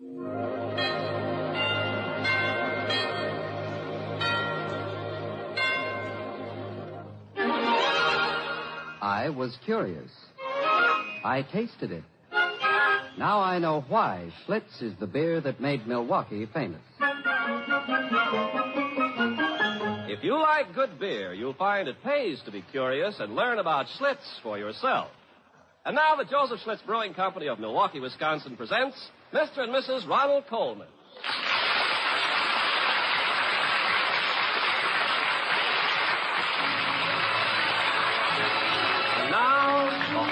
I was curious. I tasted it. Now I know why Schlitz is the beer that made Milwaukee famous. If you like good beer, you'll find it pays to be curious and learn about Schlitz for yourself. And now the Joseph Schlitz Brewing Company of Milwaukee, Wisconsin presents Mr. and Mrs. Ronald Colman. Now, the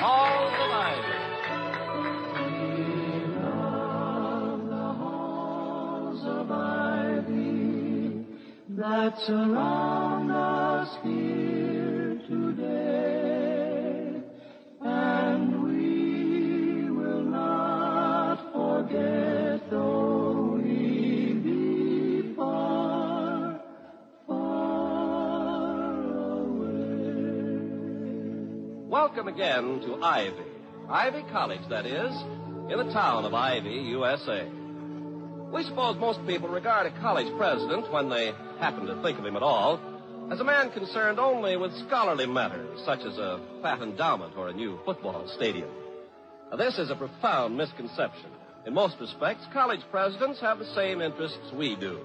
of Ivy. that surround us here Welcome again to Ivy. Ivy College, that is, in the town of Ivy, USA. We suppose most people regard a college president, when they happen to think of him at all, as a man concerned only with scholarly matters, such as a fat endowment or a new football stadium. Now, this is a profound misconception. In most respects, college presidents have the same interests we do.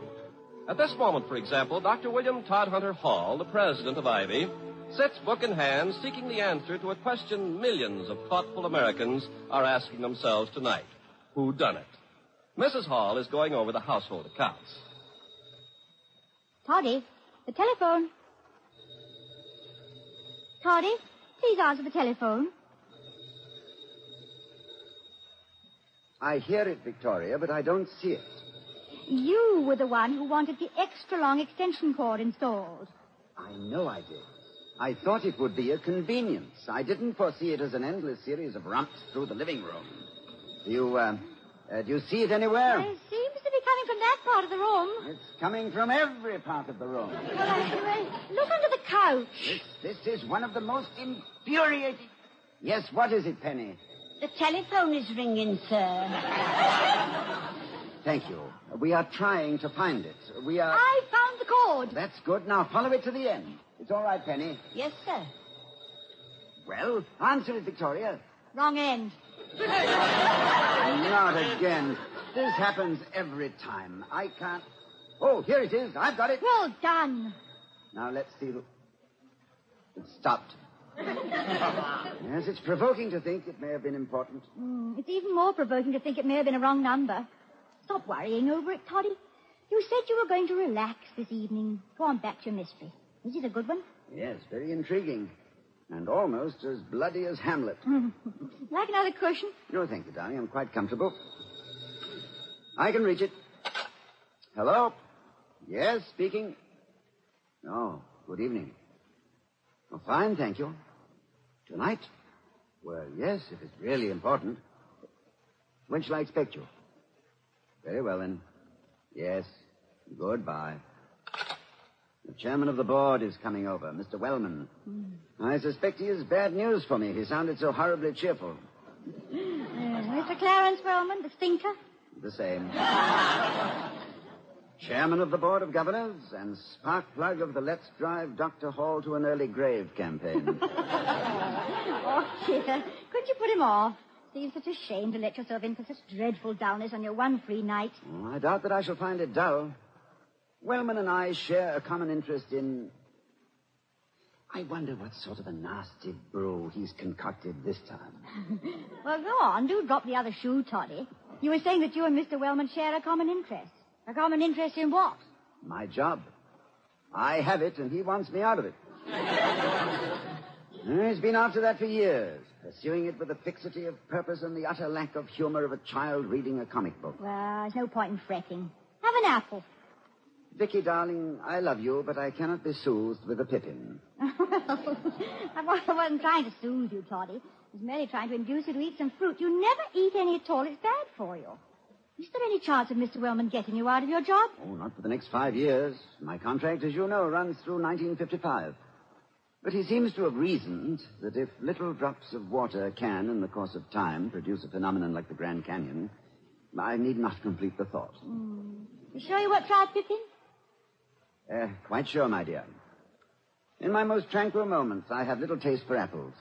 At this moment, for example, Dr. William Todd Hunter Hall, the president of Ivy, sits book in hand seeking the answer to a question millions of thoughtful Americans are asking themselves tonight. Who done it? Mrs. Hall is going over the household accounts. Toddy, the telephone. Toddy, please answer the telephone. I hear it, Victoria, but I don't see it. You were the one who wanted the extra long extension cord installed. I know I did. I thought it would be a convenience. I didn't foresee it as an endless series of rumps through the living room. Do you, uh, uh, do you see it anywhere? It seems to be coming from that part of the room. It's coming from every part of the room. Well, look under the couch. This, this is one of the most infuriating. Yes, what is it, Penny? The telephone is ringing, sir. Thank you. We are trying to find it. We are. I found the cord. That's good. Now follow it to the end. It's all right, Penny. Yes, sir. Well, answer it, Victoria. Wrong end. Not again. This happens every time. I can't. Oh, here it is. I've got it. Well done. Now let's see. the- It stopped. yes, it's provoking to think it may have been important. Hmm, it's even more provoking to think it may have been a wrong number. Stop worrying over it, Toddy. You said you were going to relax this evening. Go on back to your mystery. Is it a good one? Yes, very intriguing. And almost as bloody as Hamlet. Like another cushion? No, thank you, darling. I'm quite comfortable. I can reach it. Hello? Yes, speaking. Oh, good evening. Oh, fine, thank you. Tonight? Well, yes, if it's really important. When shall I expect you? Very well, then. Yes. Goodbye. The chairman of the board is coming over, Mr. Wellman. I suspect he has bad news for me. He sounded so horribly cheerful. Uh, Mr. Clarence Wellman, the stinker? The same. Chairman of the Board of Governors and spark plug of the Let's Drive Dr. Hall to an Early Grave campaign. Oh, dear. Couldn't you put him off? Seems such a shame to let yourself in for such dreadful dullness on your one free night. Oh, I doubt that I shall find it dull. Wellman and I share a common interest in. I wonder what sort of a nasty brew he's concocted this time. Well, go on. Do drop the other shoe, Toddy. You were saying that you and Mr. Wellman share a common interest. A common interest in what? My job. I have it, and he wants me out of it. He's been after that for years, pursuing it with the fixity of purpose and the utter lack of humor of a child reading a comic book. Well, there's no point in fretting. Have an apple. Vicky, darling, I love you, but I cannot be soothed with a pippin. I I wasn't trying to soothe you, Toddy. I was merely trying to induce you to eat some fruit. You never eat any at all. It's bad for you. Is there any chance of Mr. Wellman getting you out of your job? Oh, not for the next five years. My contract, as you know, runs through 1955. But he seems to have reasoned that if little drops of water can, in the course of time, produce a phenomenon like the Grand Canyon, I need not complete the thought. You sure you won't try Pippin? Uh, quite sure, my dear. In my most tranquil moments, I have little taste for apples.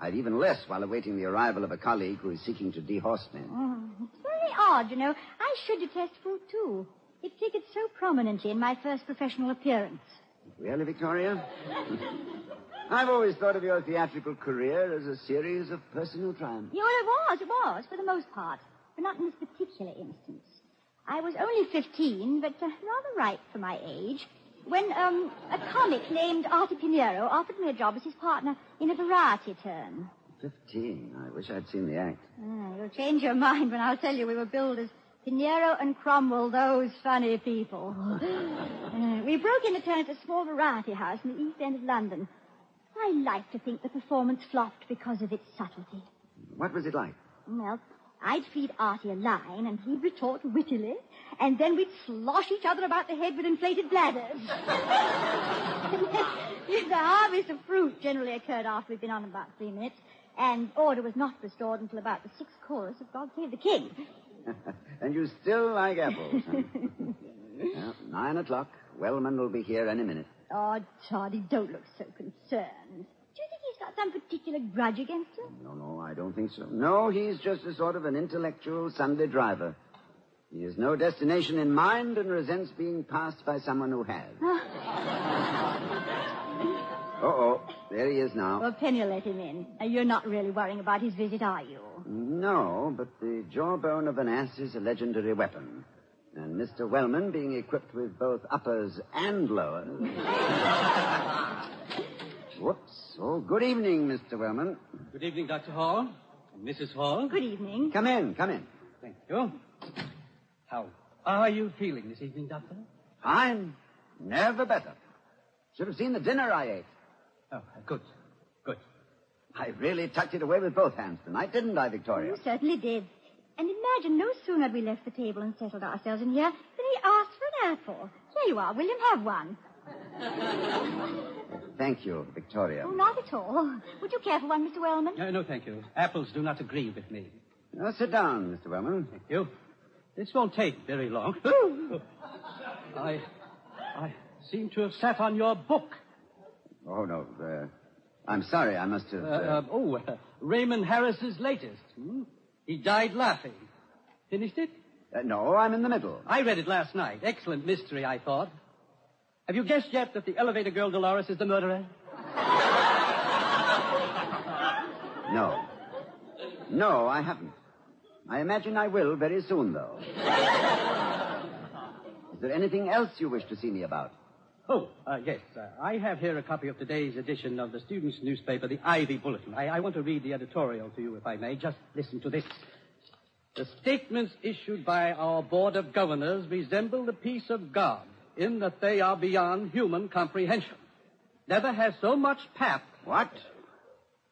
I've even less while awaiting the arrival of a colleague who is seeking to dehorse me. Oh, it's very odd, you know. I should detest food, too. It figured so prominently in my first professional appearance. Really, Victoria? I've always thought of your theatrical career as a series of personal triumphs. Yeah, well, it was, it was, for the most part. But not in this particular instance. I was only 15, but uh, rather ripe for my age, when um, a comic named Artie Pinero offered me a job as his partner in a variety turn. Fifteen. I wish I'd seen the act. Ah, you'll change your mind when I'll tell you we were billed as Pinero and Cromwell, those funny people. Uh, we broke in a turn at a small variety house in the east end of London. I like to think the performance flopped because of its subtlety. What was it like? Well, I'd feed Artie a line, and he'd retort wittily, and then we'd slosh each other about the head with inflated bladders. the harvest of fruit generally occurred after we'd been on about three minutes, and order was not restored until about the sixth chorus of God Save the King. and you still like apples, huh? well, nine o'clock. Wellman will be here any minute. Oh, Toddy, don't look so concerned. Do you think he's got some particular grudge against you? No, no, I don't think so. No, he's just a sort of an intellectual Sunday driver. He has no destination in mind and resents being passed by someone who has. Uh-oh, there he is now. Well, Penny will let him in. Uh, You're not really worrying about his visit, are you? No, but the jawbone of an ass is a legendary weapon. And Mr. Wellman, being equipped with both uppers and lowers. Whoops. Oh, good evening, Mr. Wellman. Good evening, Dr. Hall. And Mrs. Hall. Good evening. Come in, come in. Thank you. How are you feeling this evening, Doctor? Fine. Never better. Should have seen the dinner I ate. Oh, good. Good. I really tucked it away with both hands tonight, didn't I, Victoria? You certainly did. And imagine, no sooner had we left the table and settled ourselves in here than he asked for an apple. Here you are, William, have one. Thank you, Victoria. Oh, not at all. Would you care for one, Mr. Wellman? No, no, thank you. Apples do not agree with me. Now, sit down, Mr. Wellman. Thank you. This won't take very long. I, I seem to have sat on your book. Oh, no. Uh, I'm sorry. I must have. Uh, Uh, uh, oh, uh, Raymond Harris's latest. Hmm? He died laughing. Finished it? uh, no, I'm in the middle. I read it last night. Excellent mystery, I thought. Have you guessed yet that the elevator girl Dolores is the murderer? No. No, I haven't. I imagine I will very soon, though. Is there anything else you wish to see me about? Oh, uh, yes. Uh, I have here a copy of today's edition of the students' newspaper, the Ivy Bulletin. I, I want to read the editorial to you, if I may. Just listen to this. The statements issued by our Board of Governors resemble the peace of God in that they are beyond human comprehension. Never has so much pap. What?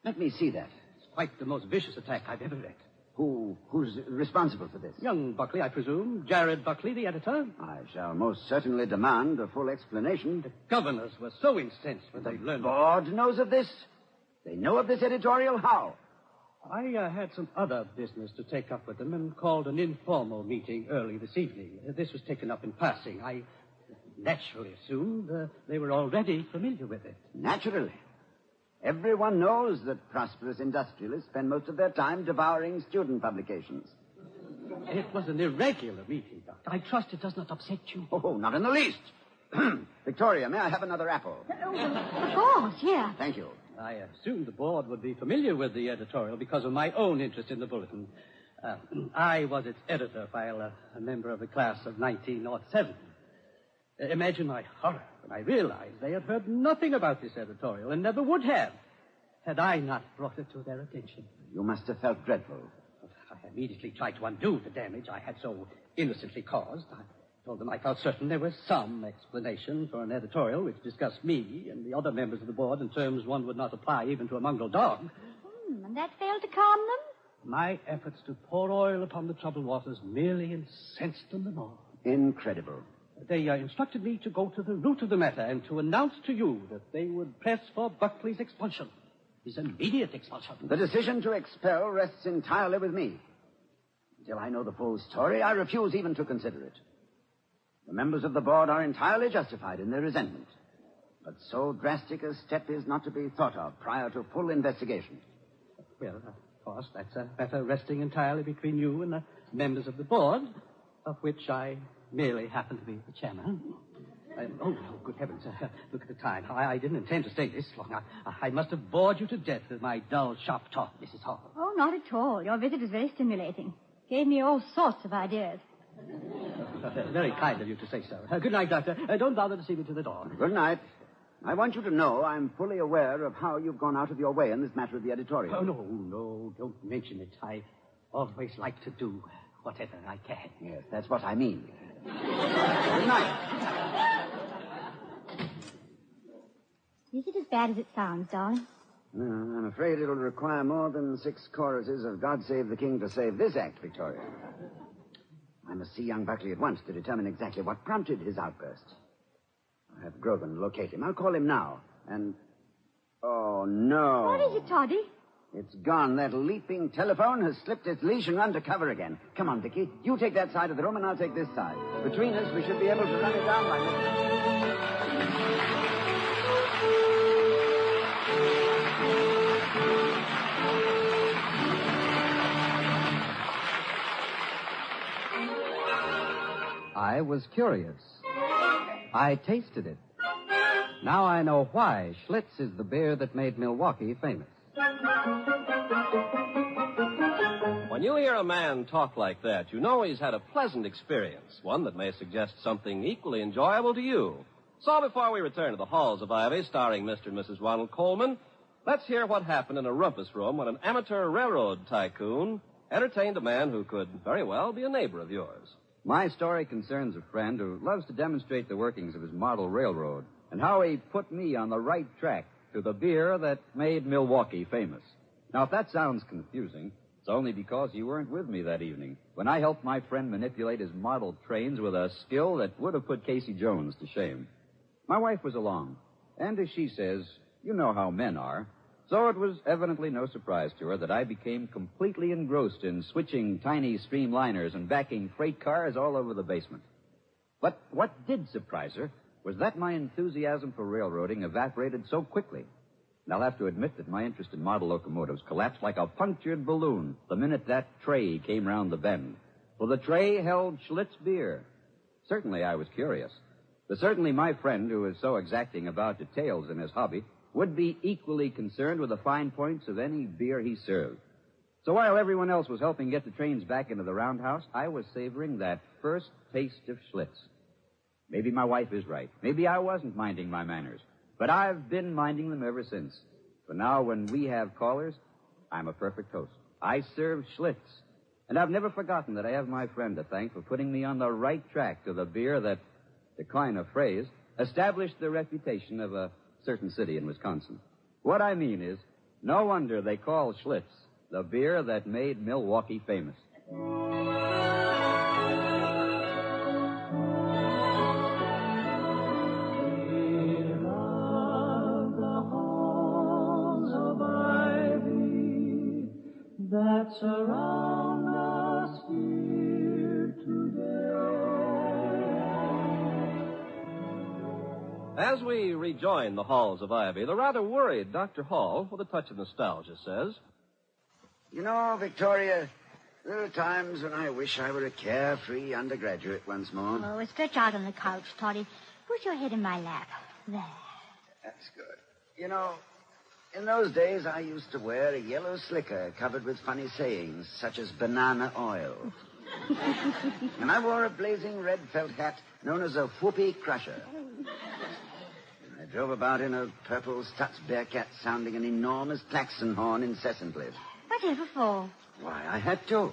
Let me see that. It's quite the most vicious attack I've ever read. Who, who's responsible for this? Young Buckley, I presume. Jared Buckley, the editor. I shall most certainly demand a full explanation. The governors were so incensed when they learned. Board knows of this? They know of this editorial? How? I uh, had some other business to take up with them and called an informal meeting early this evening. This was taken up in passing. I naturally assumed uh, they were already familiar with it. Naturally. Everyone knows that prosperous industrialists spend most of their time devouring student publications. It was an irregular meeting, Doctor. I trust it does not upset you. Oh, not in the least. Victoria, may I have another apple? Of course, yeah. Thank you. I assumed the board would be familiar with the editorial because of my own interest in the bulletin. Uh, I was its editor while uh, a member of the class of 1907. Uh, imagine my horror when I realized they had heard nothing about this editorial and never would have had I not brought it to their attention. You must have felt dreadful. I immediately tried to undo the damage I had so innocently caused. I told them I felt certain there was some explanation for an editorial which discussed me and the other members of the board in terms one would not apply even to a mongrel dog. Hmm, and that failed to calm them? My efforts to pour oil upon the troubled waters merely incensed them the more. Incredible. They uh, instructed me to go to the root of the matter and to announce to you that they would press for Buckley's expulsion. His immediate expulsion. The decision to expel rests entirely with me. Until I know the full story, I refuse even to consider it. The members of the board are entirely justified in their resentment. But so drastic a step is not to be thought of prior to full investigation. Well, of course, that's a matter resting entirely between you and the members of the board, of which I merely happened to be the chairman. Um, oh, oh, good heavens. Uh, look at the time. I, I didn't intend to stay this long. I, I must have bored you to death with my dull, sharp talk, Mrs. Hall. Oh, not at all. Your visit was very stimulating. Gave me all sorts of ideas. Uh, very kind of you to say so. Uh, good night, Doctor. Uh, don't bother to see me to the door. Good night. I want you to know I'm fully aware of how you've gone out of your way in this matter of the editorial. Oh, no, no, don't mention it. I always like to do whatever I can. Yes, that's what I mean. Good night. Is it as bad as it sounds, darling? No, I'm afraid it'll require more than six choruses of God Save the King to save this act, Victoria. I must see young Buckley at once to determine exactly what prompted his outburst. I'll have Grogan locate him. I'll call him now. And. Oh, no. What is it, Toddy? It's gone. That leaping telephone has slipped its leash and run to cover again. Come on, Vicky. You take that side of the room, and I'll take this side. Between us, we should be able to run it down by midnight. I was curious. I tasted it. Now I know why Schlitz is the beer that made Milwaukee famous. When you hear a man talk like that, you know he's had a pleasant experience, one that may suggest something equally enjoyable to you. So before we return to the halls of Ivy, starring Mr. and Mrs. Ronald Colman, let's hear what happened in a rumpus room when an amateur railroad tycoon entertained a man who could very well be a neighbor of yours. My story concerns a friend who loves to demonstrate the workings of his model railroad and how he put me on the right track to the beer that made Milwaukee famous. Now, if that sounds confusing, it's only because you weren't with me that evening when I helped my friend manipulate his model trains with a skill that would have put Casey Jones to shame. My wife was along, and as she says, you know how men are. So it was evidently no surprise to her that I became completely engrossed in switching tiny streamliners and backing freight cars all over the basement. But what did surprise her was that my enthusiasm for railroading evaporated so quickly. And I'll have to admit that my interest in model locomotives collapsed like a punctured balloon the minute that tray came round the bend. For the tray held Schlitz beer. Certainly I was curious. But certainly my friend, who is so exacting about details in his hobby, would be equally concerned with the fine points of any beer he served. So while everyone else was helping get the trains back into the roundhouse, I was savoring that first taste of Schlitz. Maybe my wife is right. Maybe I wasn't minding my manners. But I've been minding them ever since. For now, when we have callers, I'm a perfect host. I serve Schlitz. And I've never forgotten that I have my friend to thank for putting me on the right track to the beer that, to coin a phrase, established the reputation of a certain city in Wisconsin. What I mean is, no wonder they call Schlitz the beer that made Milwaukee famous. Surround us here today. As we rejoin the halls of Ivy, the rather worried Dr. Hall, with a touch of nostalgia, says, You know, Victoria, there are times when I wish I were a carefree undergraduate once more. Oh, stretch out on the couch, Toddy. Put your head in my lap. There. That's good. You know, in those days I used to wear a yellow slicker covered with funny sayings, such as banana oil. and I wore a blazing red felt hat known as a whoopee crusher. I drove about in a purple Stutz Bearcat sounding an enormous klaxon horn incessantly. Whatever for? Why, I had to.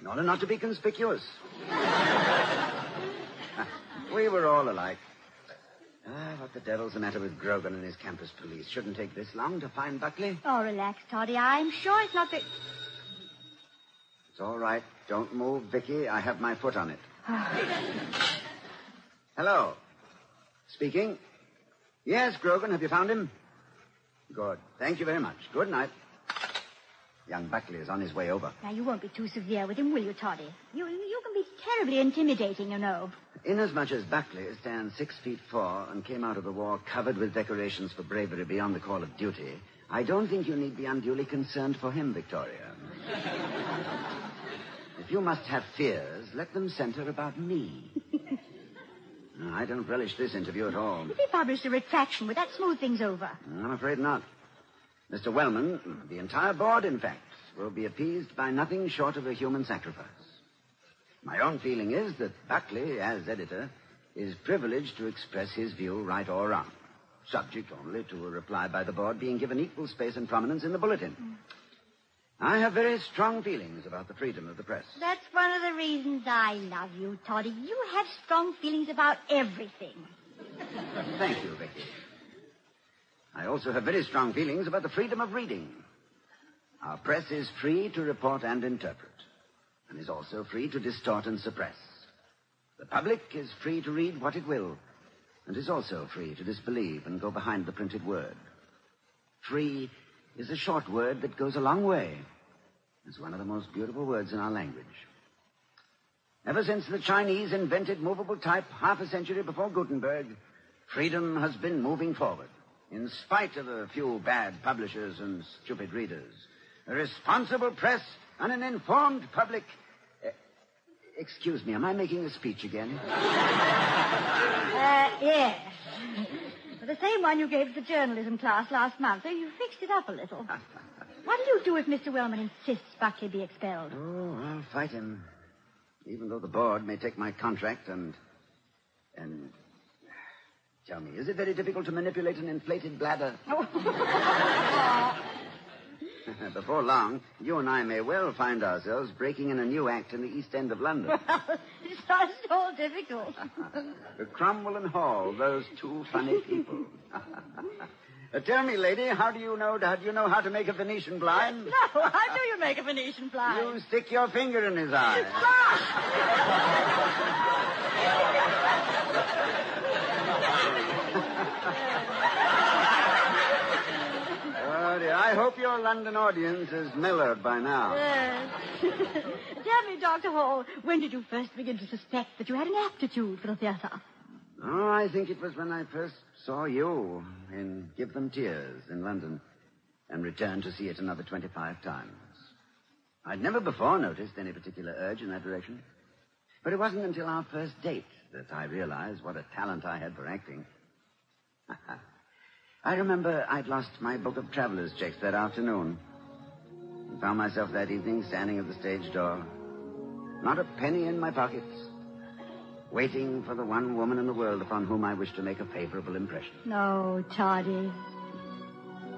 In order not to be conspicuous. we were all alike. Ah, what the devil's the matter with Grogan and his campus police? Shouldn't take this long to find Buckley. Oh, relax, Toddy. I'm sure it's not the... It's all right. Don't move, Vicky. I have my foot on it. Hello. Speaking. Yes, Grogan, have you found him? Good. Thank you very much. Good night. Young Buckley is on his way over. Now, you won't be too severe with him, will you, Toddy? You, you can be terribly intimidating, you know. Inasmuch as Buckley stands six feet four and came out of the war covered with decorations for bravery beyond the call of duty, I don't think you need be unduly concerned for him, Victoria. if you must have fears, let them center about me. No, I don't relish this interview at all. If he published a retraction, would that smooth things over? I'm afraid not. Mr. Wellman, the entire board, in fact, will be appeased by nothing short of a human sacrifice. My own feeling is that Buckley, as editor, is privileged to express his view right or wrong, subject only to a reply by the board being given equal space and prominence in the bulletin. I have very strong feelings about the freedom of the press. That's one of the reasons I love you, Toddy. You have strong feelings about everything. Thank you, Vicky. I also have very strong feelings about the freedom of reading. Our press is free to report and interpret, and is also free to distort and suppress. The public is free to read what it will, and is also free to disbelieve and go behind the printed word. Free is a short word that goes a long way. It's one of the most beautiful words in our language. Ever since the Chinese invented movable type half a century before Gutenberg, freedom has been moving forward, in spite of a few bad publishers and stupid readers. A responsible press and an informed public. Uh, excuse me, am I making a speech again? Uh, yes. the same one you gave to the journalism class last month. So you fixed it up a little. What do you do if Mr. Wellman insists Buckley be expelled? Oh, I'll fight him. Even though the board may take my contract and. and. Tell me, is it very difficult to manipulate an inflated bladder? Before long, you and I may well find ourselves breaking in a new act in the East End of London. Well, it's not at all difficult. Cromwell and Hall, those two funny people. Uh, tell me, lady, how do you know? How do you know how to make a Venetian blind? No, how do you make a Venetian blind? You stick your finger in his eye. Oh, dear. I hope your London audience is mellowed by now. Yes. Tell me, Dr. Hall, when did you first begin to suspect that you had an aptitude for the theater? Oh, I think it was when I first saw you in Give Them Tears in London and returned to see it another 25 times. I'd never before noticed any particular urge in that direction. But it wasn't until our first date that I realized what a talent I had for acting. I remember I'd lost my book of traveler's checks that afternoon. And found myself that evening standing at the stage door. Not a penny in my pockets. Waiting for the one woman in the world upon whom I wished to make a favorable impression. No, Toddy.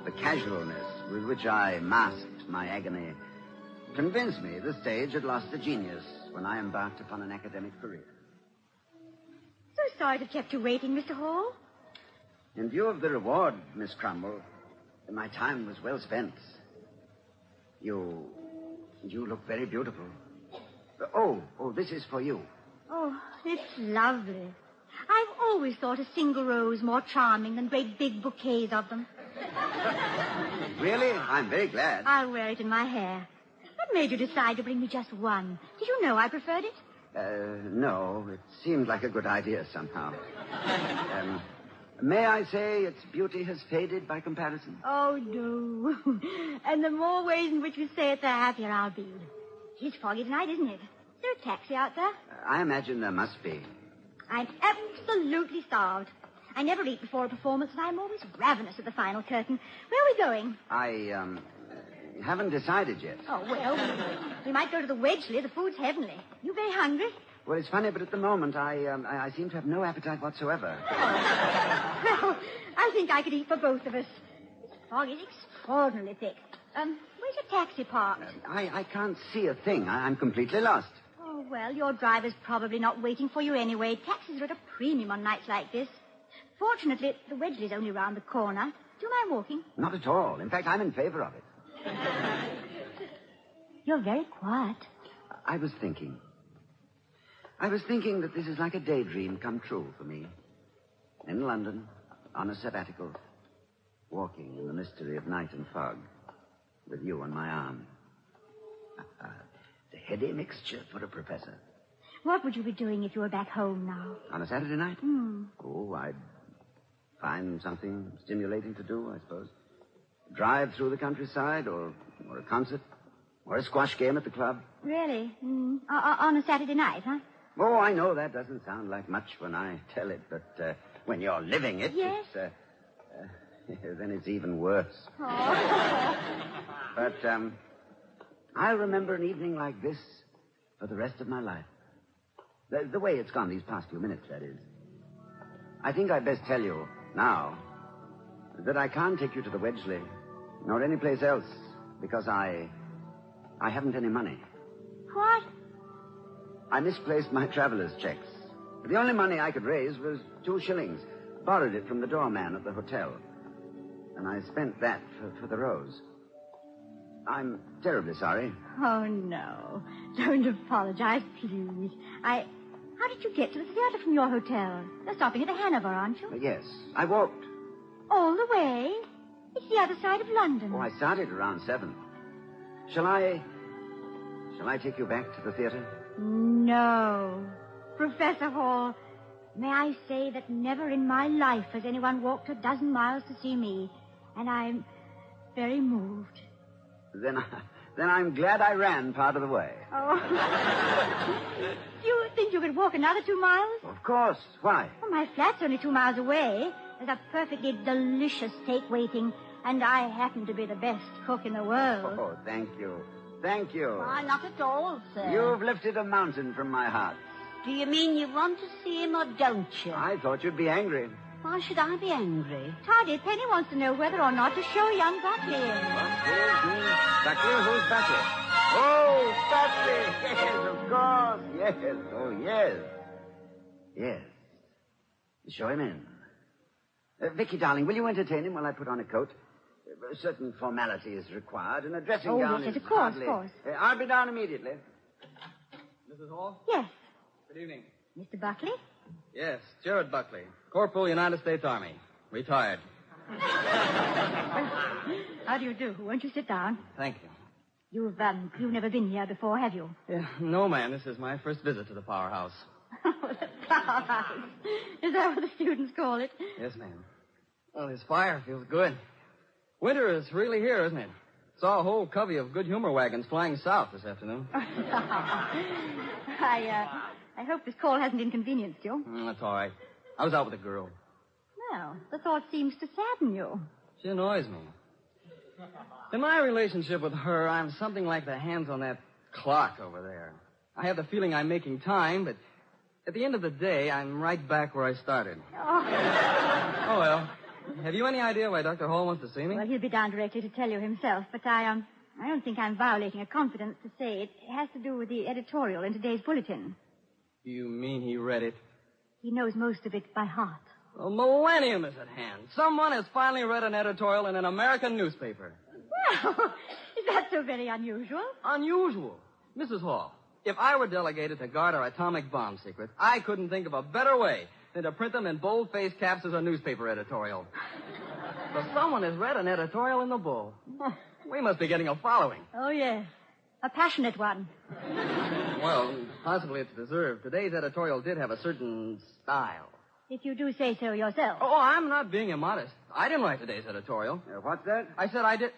The casualness with which I masked my agony convinced me the stage had lost the genius when I embarked upon an academic career. So sorry to have kept you waiting, Mr. Hall. In view of the reward, Miss Cromwell, my time was well spent. You. You look very beautiful. Oh, oh, this is for you. Oh, it's lovely. I've always thought a single rose more charming than great big bouquets of them. Really? I'm very glad. I'll wear it in my hair. What made you decide to bring me just one? Did you know I preferred it? Uh, no, it seemed like a good idea somehow. um, may I say its beauty has faded by comparison? Oh, no. and the more ways in which you say it, the happier I'll be. It's foggy tonight, isn't it? Is there a taxi out there? I imagine there must be. I'm absolutely starved. I never eat before a performance, and I'm always ravenous at the final curtain. Where are we going? I, um, haven't decided yet. Oh, well, we might go to the Wedgeley. The food's heavenly. You very hungry? Well, it's funny, but at the moment I, um, I, I seem to have no appetite whatsoever. Think I could eat for both of us. This fog is extraordinarily thick. Um, where's your taxi parked? I, I can't see a thing. I, I'm completely lost. Oh, well, your driver's probably not waiting for you anyway. Taxis are at a premium on nights like this. Fortunately, the Wedgeley's only round the corner. Do you mind walking? Not at all. In fact, I'm in favor of it. You're very quiet. I was thinking. I was thinking that this is like a daydream come true for me. In London, on a sabbatical, walking in the mystery of night and fog, with you on my arm. the heady mixture for a professor. What would you be doing if you were back home now? On a Saturday night? Hmm. Oh, I'd find something stimulating to do, I suppose. Drive through the countryside, or, or a concert, or a squash game at the club. Really? Mm. O- on a Saturday night, huh? Oh, I know that doesn't sound like much when I tell it, but uh, when you're living it, Yes. it's, uh, uh, then it's even worse. But um, I'll remember an evening like this for the rest of my life. The, the way it's gone these past few minutes, that is. I think I'd best tell you now that I can't take you to the Wedgley, nor any place else, because I. I haven't any money. What? I misplaced my traveler's checks. The only money I could raise was two shillings. Borrowed it from the doorman at the hotel. And I spent that for, for the rose. I'm terribly sorry. Oh, no. Don't apologize, please. I. How did you get to the theater from your hotel? You're stopping at the Hanover, aren't you? Yes, I walked. All the way? It's the other side of London. Oh, I started around seven. Shall I. Shall I take you back to the theater? No. Professor Hall, may I say that never in my life has anyone walked a dozen miles to see me. And I'm very moved. Then, I, then I'm glad I ran part of the way. Oh. Do you think you could walk another two miles? Of course. Why? Well, my flat's only two miles away. There's a perfectly delicious steak waiting, and I happen to be the best cook in the world. Oh, thank you. Thank you. Why, not at all, sir. You've lifted a mountain from my heart. Do you mean you want to see him or don't you? I thought you'd be angry. Why should I be angry? Toddy, Penny wants to know whether or not to show young Buckley in. Who's Buckley? Who's Buckley? Oh, Buckley! Yes, of course. Yes. Oh, yes. Yes. Show him in. Uh, Vicky, darling, will you entertain him while I put on a coat? Uh, A certain formality is required, and a dressing Oh, gown yes, is yes, of course, hardly... of course. Uh, I'll be down immediately. Mrs. Hall? Yes, Good evening. Mr. Buckley. Yes, Jared Buckley, Corporal, United States Army. Retired. How do you do? Won't you sit down? Thank you. You've um, you've never been here before, have you? Yeah, no, ma'am. This is my first visit to the powerhouse. Oh, the powerhouse. Is that what the students call it? Yes, ma'am. Well, this fire feels good. Winter is really here, isn't it? Saw a whole covey of good humor wagons flying south this afternoon. I uh, I hope this call hasn't inconvenienced you. Mm, that's all right. I was out with a girl. Well, the thought seems to sadden you. She annoys me. In my relationship with her, I'm something like the hands on that clock over there. I have the feeling I'm making time, but at the end of the day, I'm right back where I started. Oh. Oh, well. Have you any idea why Dr. Hall wants to see me? Well, he'll be down directly to tell you himself, but I um I don't think I'm violating a confidence to say it has to do with the editorial in today's bulletin. You mean he read it? He knows most of it by heart. A millennium is at hand. Someone has finally read an editorial in an American newspaper. Well, is that so very unusual? Unusual. Mrs. Hall, if I were delegated to guard our atomic bomb secrets, I couldn't think of a better way than to print them in bold-faced caps as a newspaper editorial. so someone has read an editorial in the Bull. We must be getting a following. Oh, yes. A passionate one. Well, possibly it's deserved. Today's editorial did have a certain style. If you do say so yourself. Oh, I'm not being immodest. I didn't write today's editorial. Uh, what's that? I said I did.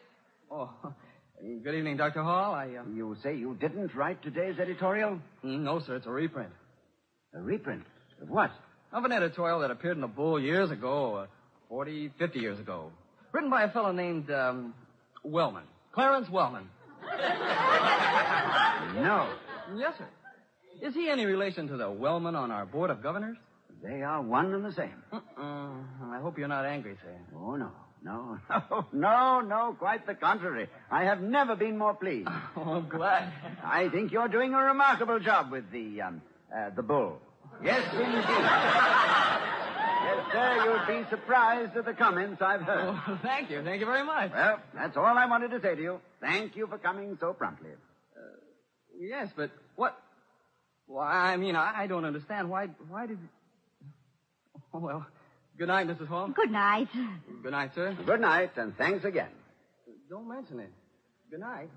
Oh, good evening, Dr. Hall. I, uh... You say you didn't write today's editorial? Mm, No, sir, it's a reprint. A reprint? Of what? Of an editorial that appeared in the Bull years ago, uh, 40, 50 years ago. Written by a fellow named, um, Wellman. Clarence Wellman. No. Yes, sir. Is he any relation to the Wellman on our Board of Governors? They are one and the same. Uh-uh. I hope you're not angry, sir. Oh, no. No, no, no, no, quite the contrary. I have never been more pleased. Oh, I'm glad. I think you're doing a remarkable job with the, um, uh, the bull. Yes, indeed. yes, sir, you'll be surprised at the comments I've heard. Oh, thank you. Thank you very much. Well, that's all I wanted to say to you. Thank you for coming so promptly. Uh, yes, but what? Why, I mean, I, I don't understand. Why, why did... Oh, well, good night, Mrs. Hall. Good night. Good night, sir. Good night, and thanks again. Don't mention it. Good night.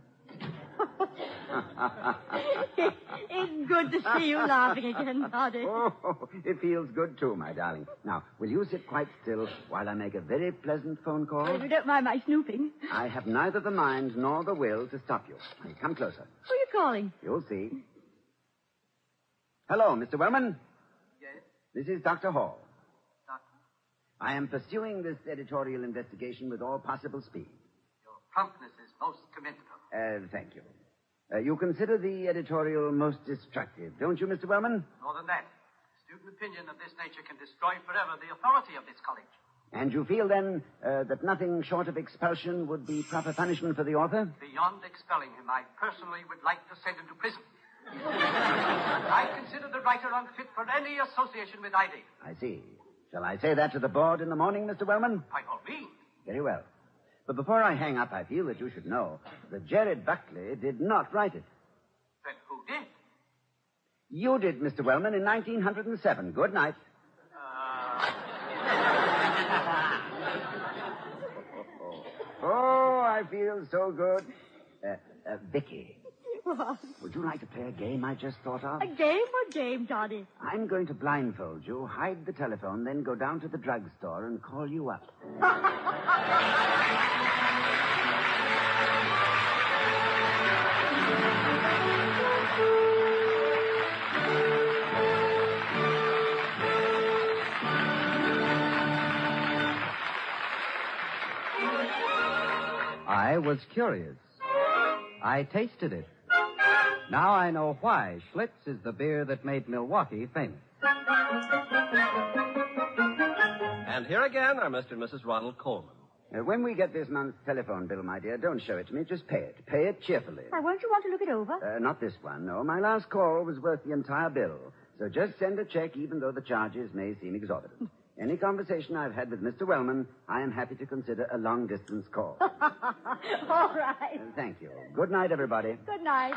It's good to see you laughing again, Toddy. Oh, it feels good too, my darling. Now, will you sit quite still while I make a very pleasant phone call? If you don't mind my snooping. I have neither the mind nor the will to stop you. Now, Come closer. Who are you calling? You'll see. Hello, Mr. Wellman. Yes, This is Dr. Hall. Doctor. I am pursuing this editorial investigation with all possible speed. Your promptness is most commendable. Uh, thank you. Uh, you consider the editorial most destructive, don't you, Mr. Wellman? More than that, student opinion of this nature can destroy forever the authority of this college. And you feel, then, uh, that nothing short of expulsion would be proper punishment for the author? Beyond expelling him, I personally would like to send him to prison. I consider the writer unfit for any association with ID. I see. Shall I say that to the board in the morning, Mr. Wellman? By all means. Very well. But before I hang up, I feel that you should know that Jared Buckley did not write it. Then who did? You did, Mr. Wellman, in 1907. Good night. oh, I feel so good. Uh, uh, Vicky, What? would you like to play a game I just thought of? A game? What game, Toddy? I'm going to blindfold you, hide the telephone, then go down to the drugstore and call you up. I was curious. I tasted it. Now I know why Schlitz is the beer that made Milwaukee famous. And here again are Mr. and Mrs. Ronald Colman. Uh, when we get this month's telephone bill, my dear, don't show it to me. Just pay it. Pay it cheerfully. Why, won't you want to look it over? Uh, not this one, no. My last call was worth the entire bill. So just send a check, even though the charges may seem exorbitant. Any conversation I've had with Mr. Wellman, I am happy to consider a long distance call. All right. thank you. Good night, everybody. Good night.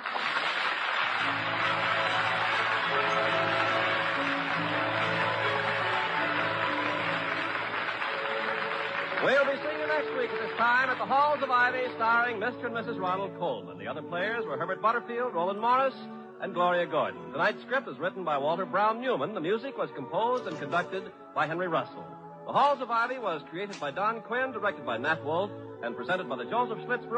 We'll be seeing you next week at this time at the Halls of Ivy, starring Mr. and Mrs. Ronald Colman. The other players were Herbert Butterfield, Roland Morris, and Gloria Gordon. Tonight's script is written by Walter Brown Newman. The music was composed and conducted by Henry Russell. The Halls of Ivy was created by Don Quinn, directed by Nat Wolf, and presented by the Joseph Schlitz